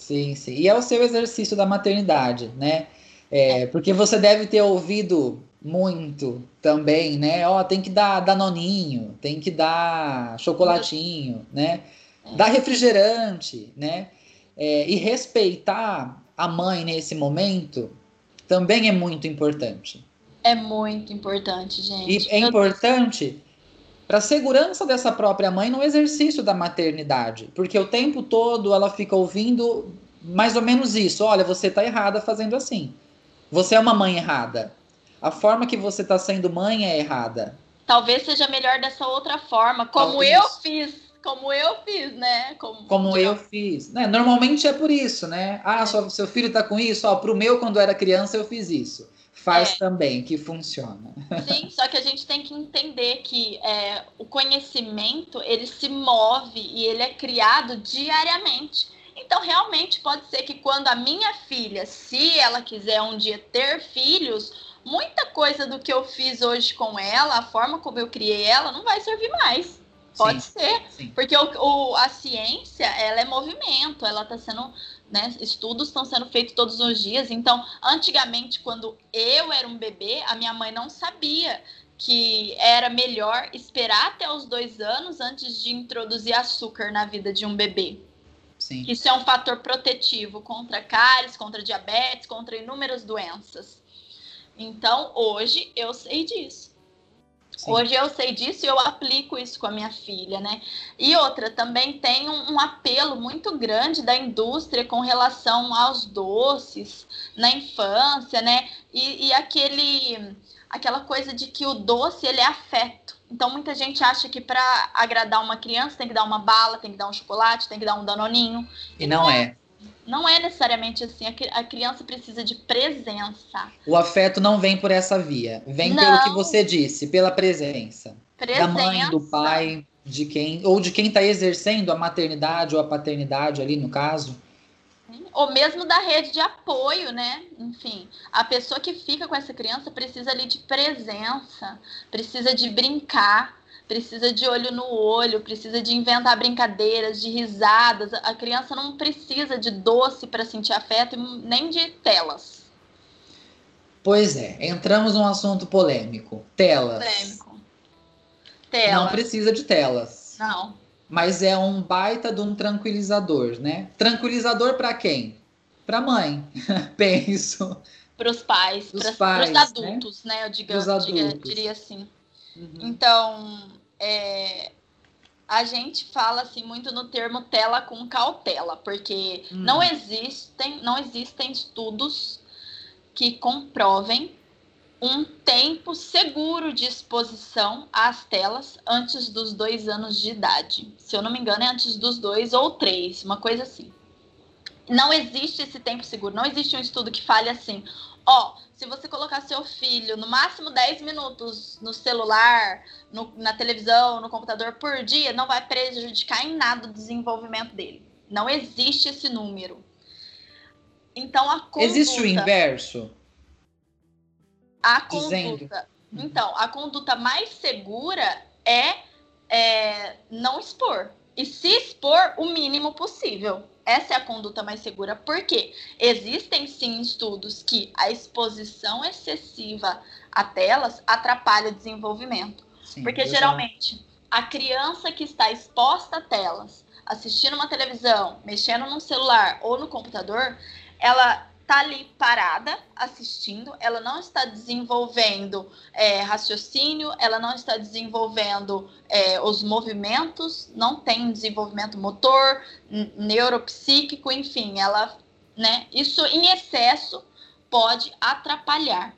Sim, sim. E é o seu exercício da maternidade, né? É, porque você deve ter ouvido muito também, né? Ó, tem que dar danoninho, tem que dar chocolatinho, né? É. Dar refrigerante, né? É, e respeitar a mãe nesse momento também é muito importante. É muito importante, gente. E é importante para a segurança dessa própria mãe no exercício da maternidade, porque o tempo todo ela fica ouvindo mais ou menos isso. Olha, você está errada fazendo assim. Você é uma mãe errada. A forma que você está sendo mãe é errada. Talvez seja melhor dessa outra forma, como Talvez. eu fiz como eu fiz, né? Como, como eu fiz. Né? Normalmente é por isso, né? Ah, seu filho tá com isso, ó, pro meu, quando era criança, eu fiz isso faz é. também, que funciona. Sim, só que a gente tem que entender que é, o conhecimento ele se move e ele é criado diariamente. Então, realmente pode ser que quando a minha filha, se ela quiser um dia ter filhos, muita coisa do que eu fiz hoje com ela, a forma como eu criei ela, não vai servir mais. Pode sim, ser, sim. porque o, o, a ciência ela é movimento, ela está sendo, né, estudos estão sendo feitos todos os dias. Então, antigamente, quando eu era um bebê, a minha mãe não sabia que era melhor esperar até os dois anos antes de introduzir açúcar na vida de um bebê. Sim. Isso é um fator protetivo contra cáries, contra diabetes, contra inúmeras doenças. Então, hoje eu sei disso. Sim. Hoje eu sei disso e eu aplico isso com a minha filha, né? E outra, também tem um, um, apelo muito grande da indústria com relação aos doces na infância, né? E, e aquele, aquela coisa de que o doce ele é afeto. Então muita gente acha que para agradar uma criança tem que dar uma bala, tem que dar um chocolate, tem que dar um danoninho. E não é. Não é necessariamente assim. A criança precisa de presença. O afeto não vem por essa via. Vem não. pelo que você disse, pela presença. presença. Da mãe, do pai, de quem. Ou de quem está exercendo a maternidade ou a paternidade ali, no caso. Ou mesmo da rede de apoio, né? Enfim, a pessoa que fica com essa criança precisa ali de presença, precisa de brincar precisa de olho no olho, precisa de inventar brincadeiras, de risadas. A criança não precisa de doce para sentir afeto, nem de telas. Pois é, entramos num assunto polêmico. Telas. Polêmico. Telas. Não precisa de telas. Não. Mas é um baita de um tranquilizador, né? Tranquilizador para quem? Para mãe, penso. Para os pais, para os né? adultos, né? né? Eu diga, diga, diria assim. Uhum. Então, é, a gente fala assim muito no termo tela com cautela, porque hum. não existem, não existem estudos que comprovem um tempo seguro de exposição às telas antes dos dois anos de idade. Se eu não me engano, é antes dos dois ou três, uma coisa assim. Não existe esse tempo seguro, não existe um estudo que fale assim, Ó, se você colocar seu filho no máximo 10 minutos no celular, no, na televisão, no computador por dia, não vai prejudicar em nada o desenvolvimento dele. Não existe esse número. Então a conduta. Existe o inverso? A conduta. Dizendo. Então, a conduta mais segura é, é não expor. E se expor o mínimo possível. Essa é a conduta mais segura, porque existem sim estudos que a exposição excessiva a telas atrapalha o desenvolvimento. Sim, porque geralmente a criança que está exposta a telas, assistindo uma televisão, mexendo no celular ou no computador, ela está ali parada assistindo, ela não está desenvolvendo é, raciocínio, ela não está desenvolvendo é, os movimentos, não tem desenvolvimento motor, neuropsíquico, enfim, ela, né? Isso em excesso pode atrapalhar.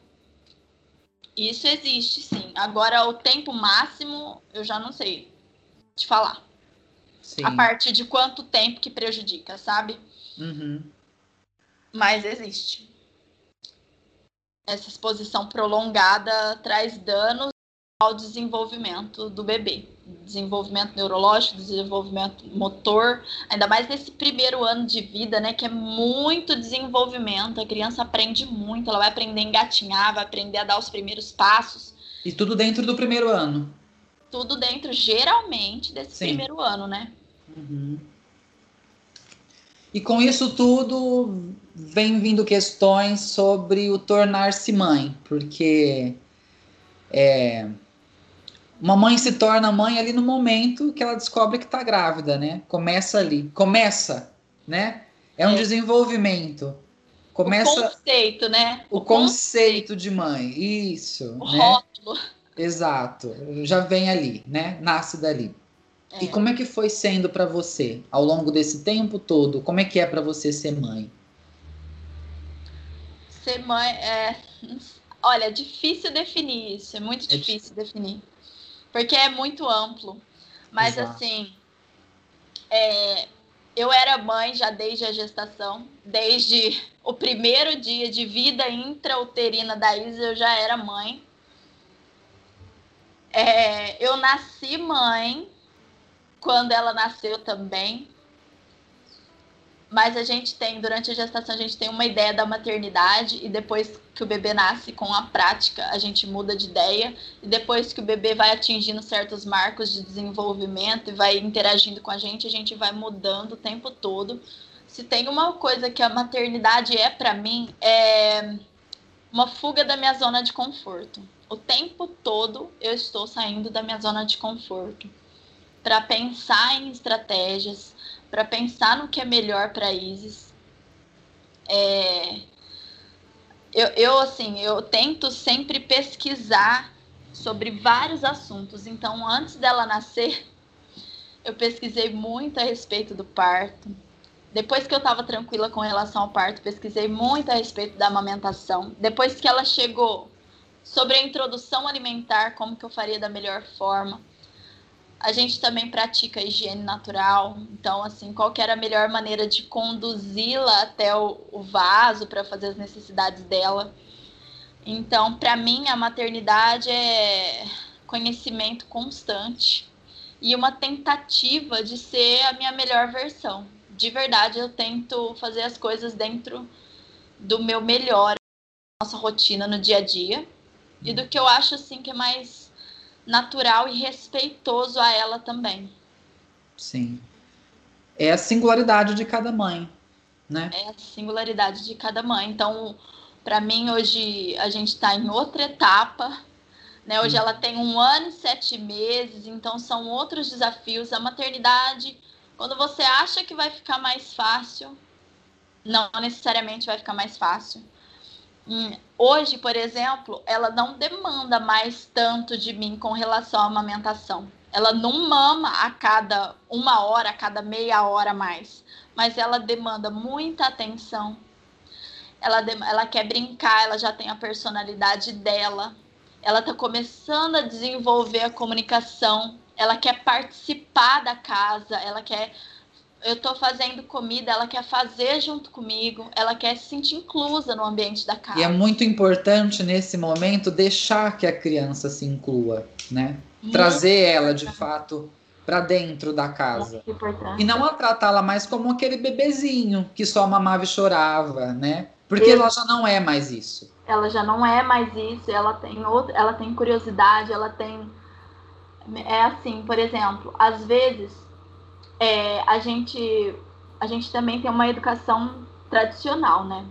Isso existe, sim. Agora, o tempo máximo, eu já não sei te falar. Sim. A partir de quanto tempo que prejudica, sabe? Uhum mas existe. Essa exposição prolongada traz danos ao desenvolvimento do bebê. Desenvolvimento neurológico, desenvolvimento motor, ainda mais nesse primeiro ano de vida, né? Que é muito desenvolvimento. A criança aprende muito, ela vai aprender a engatinhar, vai aprender a dar os primeiros passos. E tudo dentro do primeiro ano. Tudo dentro, geralmente, desse Sim. primeiro ano, né? Uhum. E com isso tudo vem vindo questões sobre o tornar-se mãe, porque é, uma mãe se torna mãe ali no momento que ela descobre que está grávida, né? Começa ali, começa, né? É um é. desenvolvimento. Começa o conceito, né? O, o conceito, conceito de mãe, isso. O né? rótulo. Exato, já vem ali, né? Nasce dali. É. E como é que foi sendo para você ao longo desse tempo todo? Como é que é para você ser mãe? Ser mãe é, olha, é difícil definir isso, é muito é difícil definir, porque é muito amplo. Mas Exato. assim, é, eu era mãe já desde a gestação, desde o primeiro dia de vida intrauterina da Isa, eu já era mãe. É, eu nasci mãe quando ela nasceu também. Mas a gente tem, durante a gestação, a gente tem uma ideia da maternidade e depois que o bebê nasce com a prática, a gente muda de ideia. E depois que o bebê vai atingindo certos marcos de desenvolvimento e vai interagindo com a gente, a gente vai mudando o tempo todo. Se tem uma coisa que a maternidade é para mim, é uma fuga da minha zona de conforto. O tempo todo eu estou saindo da minha zona de conforto para pensar em estratégias, para pensar no que é melhor para Isis. É, eu, eu, assim, eu tento sempre pesquisar sobre vários assuntos. Então, antes dela nascer, eu pesquisei muito a respeito do parto. Depois que eu estava tranquila com relação ao parto, pesquisei muito a respeito da amamentação. Depois que ela chegou, sobre a introdução alimentar, como que eu faria da melhor forma. A gente também pratica higiene natural, então, assim, qual que era a melhor maneira de conduzi-la até o, o vaso para fazer as necessidades dela. Então, para mim, a maternidade é conhecimento constante e uma tentativa de ser a minha melhor versão. De verdade, eu tento fazer as coisas dentro do meu melhor, nossa rotina no dia a dia e do que eu acho assim que é mais natural e respeitoso a ela também. Sim. É a singularidade de cada mãe, né? É a singularidade de cada mãe. Então, para mim, hoje a gente está em outra etapa. Né? Hoje hum. ela tem um ano e sete meses, então são outros desafios. A maternidade, quando você acha que vai ficar mais fácil, não necessariamente vai ficar mais fácil. Hum, hoje, por exemplo, ela não demanda mais tanto de mim com relação à amamentação. Ela não mama a cada uma hora, a cada meia hora mais, mas ela demanda muita atenção. Ela, ela quer brincar, ela já tem a personalidade dela. Ela está começando a desenvolver a comunicação. Ela quer participar da casa, ela quer eu tô fazendo comida, ela quer fazer junto comigo, ela quer se sentir inclusa no ambiente da casa. E é muito importante nesse momento deixar que a criança se inclua, né? Muito Trazer ela de fato para dentro da casa. E não a tratá-la mais como aquele bebezinho que só mamava e chorava, né? Porque ela já não é mais isso. Ela já não é mais isso, ela tem outra, ela tem curiosidade, ela tem é assim, por exemplo, às vezes é, a gente a gente também tem uma educação tradicional, né?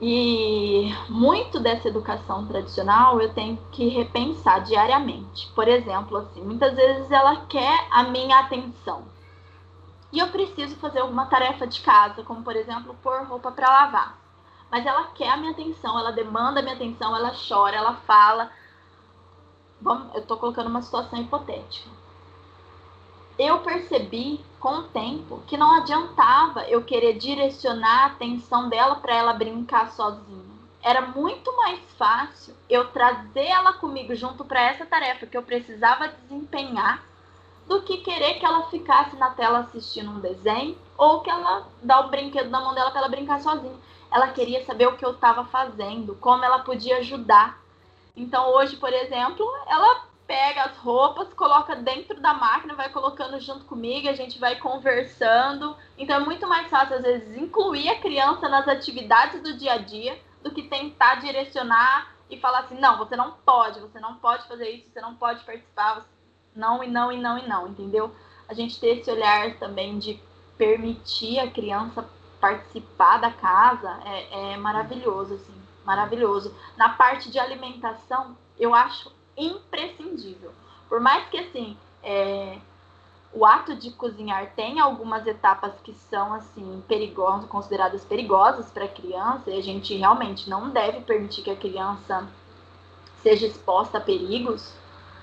E muito dessa educação tradicional eu tenho que repensar diariamente. Por exemplo, assim, muitas vezes ela quer a minha atenção. E eu preciso fazer alguma tarefa de casa, como por exemplo, pôr roupa para lavar. Mas ela quer a minha atenção, ela demanda a minha atenção, ela chora, ela fala. Vamos, eu estou colocando uma situação hipotética eu percebi com o tempo que não adiantava eu querer direcionar a atenção dela para ela brincar sozinha. Era muito mais fácil eu trazer ela comigo junto para essa tarefa que eu precisava desempenhar do que querer que ela ficasse na tela assistindo um desenho ou que ela dá o brinquedo na mão dela para ela brincar sozinha. Ela queria saber o que eu estava fazendo, como ela podia ajudar. Então hoje, por exemplo, ela pega as roupas, coloca dentro da máquina, vai colocando junto comigo, a gente vai conversando. Então é muito mais fácil, às vezes, incluir a criança nas atividades do dia a dia do que tentar direcionar e falar assim: não, você não pode, você não pode fazer isso, você não pode participar, não e não e não e não, entendeu? A gente ter esse olhar também de permitir a criança participar da casa é, é maravilhoso, assim, maravilhoso. Na parte de alimentação, eu acho imprescindível. Por mais que assim, é, o ato de cozinhar tem algumas etapas que são assim perigosas, consideradas perigosas para a criança, e a gente realmente não deve permitir que a criança seja exposta a perigos,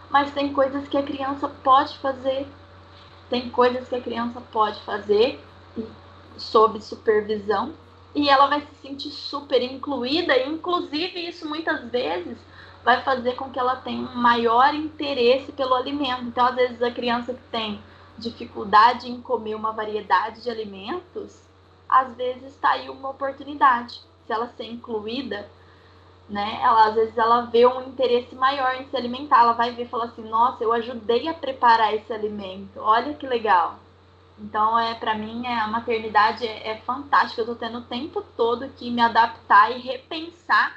mas tem coisas que a criança pode fazer, tem coisas que a criança pode fazer sob supervisão e ela vai se sentir super incluída, inclusive isso muitas vezes vai fazer com que ela tenha um maior interesse pelo alimento. Então, às vezes, a criança que tem dificuldade em comer uma variedade de alimentos, às vezes está aí uma oportunidade. Se ela ser incluída, né? Ela às vezes ela vê um interesse maior em se alimentar, ela vai ver e falar assim: "Nossa, eu ajudei a preparar esse alimento. Olha que legal". Então, é para mim, é, a maternidade é, é fantástica. Eu tô tendo o tempo todo que me adaptar e repensar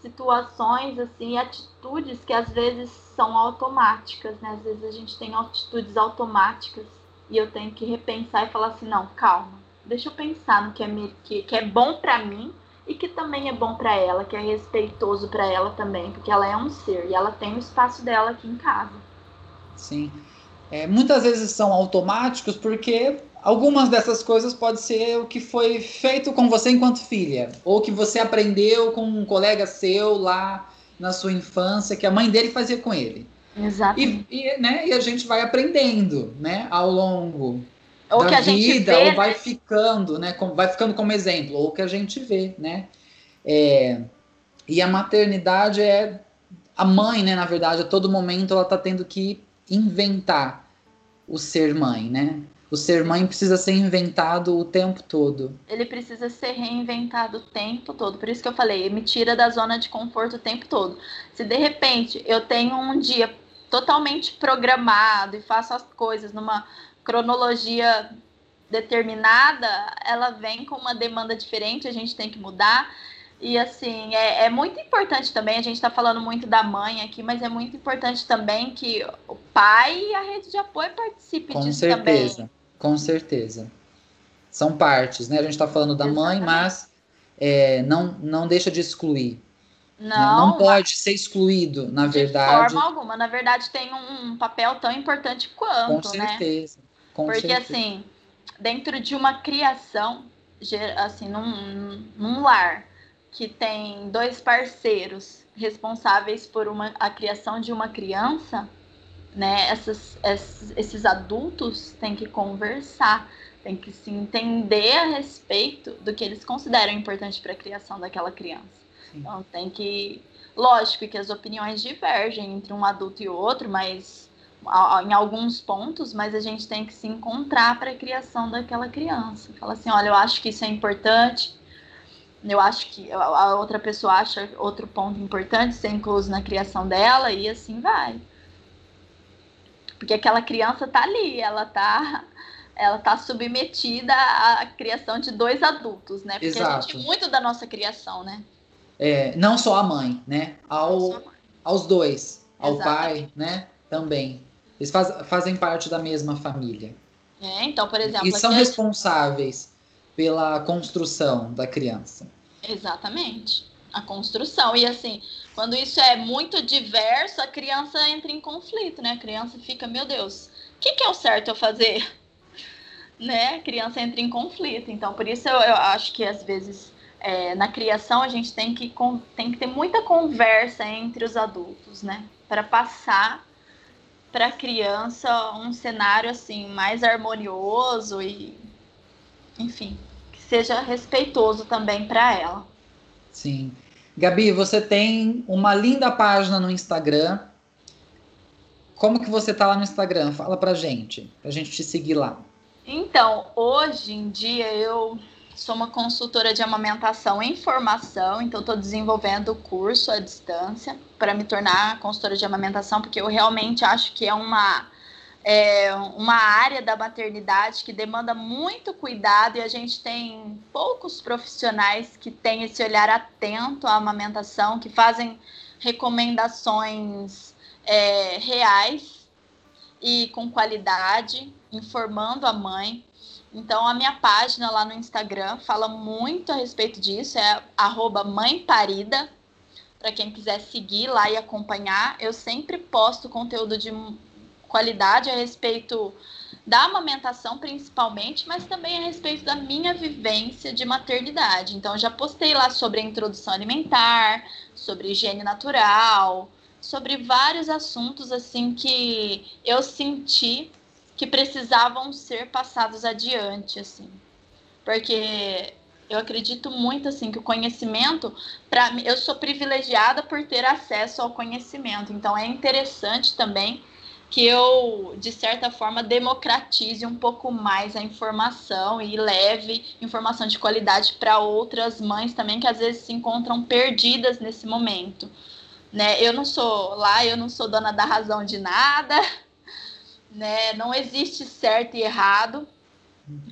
situações, assim, atitudes que às vezes são automáticas, né? Às vezes a gente tem atitudes automáticas e eu tenho que repensar e falar assim, não, calma, deixa eu pensar no que é, que, que é bom para mim e que também é bom para ela, que é respeitoso para ela também, porque ela é um ser e ela tem o espaço dela aqui em casa. Sim. É, muitas vezes são automáticos porque algumas dessas coisas pode ser o que foi feito com você enquanto filha, ou que você aprendeu com um colega seu lá na sua infância, que a mãe dele fazia com ele. Exato. E, e, né, e a gente vai aprendendo, né, ao longo ou da vida, vê, ou vai né? ficando, né, com, vai ficando como exemplo, ou que a gente vê, né. É, e a maternidade é a mãe, né, na verdade, a todo momento ela tá tendo que inventar o ser mãe, né? O ser mãe precisa ser inventado o tempo todo. Ele precisa ser reinventado o tempo todo. Por isso que eu falei, me tira da zona de conforto o tempo todo. Se de repente eu tenho um dia totalmente programado e faço as coisas numa cronologia determinada, ela vem com uma demanda diferente, a gente tem que mudar. E assim, é, é, muito importante também, a gente está falando muito da mãe aqui, mas é muito importante também que o pai e a rede de apoio participem com disso certeza, também. Com certeza. São partes, né? A gente está falando da Exatamente. mãe, mas é, não, não deixa de excluir. Não, né? não pode ser excluído, na de verdade. De forma alguma. Na verdade, tem um papel tão importante quanto, com né? certeza, né? Com Porque, certeza. assim, dentro de uma criação, assim, num, num lar, que tem dois parceiros responsáveis por uma, a criação de uma criança, né? Essas, esses, adultos têm que conversar, têm que se entender a respeito do que eles consideram importante para a criação daquela criança. Sim. Então tem que, lógico que as opiniões divergem entre um adulto e outro, mas em alguns pontos, mas a gente tem que se encontrar para a criação daquela criança. Fala assim, olha, eu acho que isso é importante, eu acho que a outra pessoa acha outro ponto importante ser incluso na criação dela e assim vai. Porque aquela criança tá ali, ela tá ela tá submetida à criação de dois adultos, né? Porque Exato. a gente muito da nossa criação, né? É, não só a mãe, né? Ao, mãe. aos dois, ao Exatamente. pai, né? Também. Eles faz, fazem parte da mesma família. É, então, por exemplo, E são gente- responsáveis pela construção da criança. Exatamente. A construção. E assim, quando isso é muito diverso, a criança entra em conflito, né? A criança fica, meu Deus, o que, que é o certo eu fazer? Né? A criança entra em conflito. Então, por isso eu, eu acho que às vezes é, na criação a gente tem que, tem que ter muita conversa entre os adultos, né? Para passar para a criança um cenário assim mais harmonioso e, enfim, que seja respeitoso também para ela. Sim. Gabi, você tem uma linda página no Instagram. Como que você tá lá no Instagram? Fala pra gente, pra gente te seguir lá. Então, hoje em dia eu sou uma consultora de amamentação em formação, então estou desenvolvendo o curso à distância para me tornar consultora de amamentação, porque eu realmente acho que é uma, é uma área da maternidade que demanda muito cuidado e a gente tem poucos profissionais que têm esse olhar atento à amamentação, que fazem recomendações é, reais e com qualidade, informando a mãe. Então a minha página lá no Instagram fala muito a respeito disso, é arroba mãe parida. Para quem quiser seguir lá e acompanhar, eu sempre posto conteúdo de qualidade a respeito da amamentação principalmente, mas também a respeito da minha vivência de maternidade. Então já postei lá sobre a introdução alimentar, sobre higiene natural, sobre vários assuntos assim que eu senti que precisavam ser passados adiante, assim. Porque eu acredito muito assim que o conhecimento, para eu sou privilegiada por ter acesso ao conhecimento. Então é interessante também que eu, de certa forma, democratize um pouco mais a informação e leve informação de qualidade para outras mães também que às vezes se encontram perdidas nesse momento. Né? Eu não sou lá, eu não sou dona da razão de nada, né? Não existe certo e errado,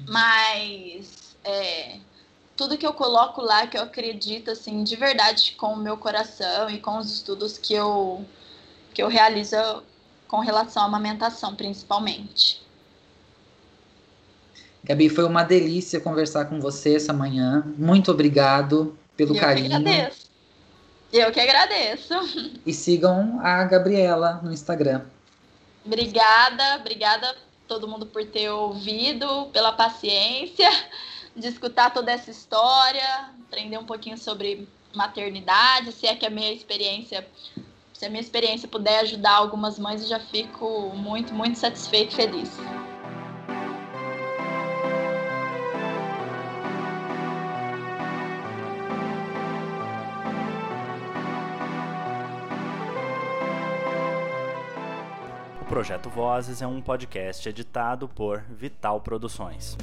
mas é, tudo que eu coloco lá, que eu acredito assim de verdade com o meu coração e com os estudos que eu que eu realizo com relação à amamentação, principalmente. Gabi, foi uma delícia conversar com você essa manhã. Muito obrigado pelo eu carinho. Que agradeço. Eu que agradeço. E sigam a Gabriela no Instagram. Obrigada, obrigada todo mundo por ter ouvido, pela paciência de escutar toda essa história, aprender um pouquinho sobre maternidade, se é que a minha experiência se a minha experiência puder ajudar algumas mães, eu já fico muito, muito satisfeito e feliz. O Projeto Vozes é um podcast editado por Vital Produções.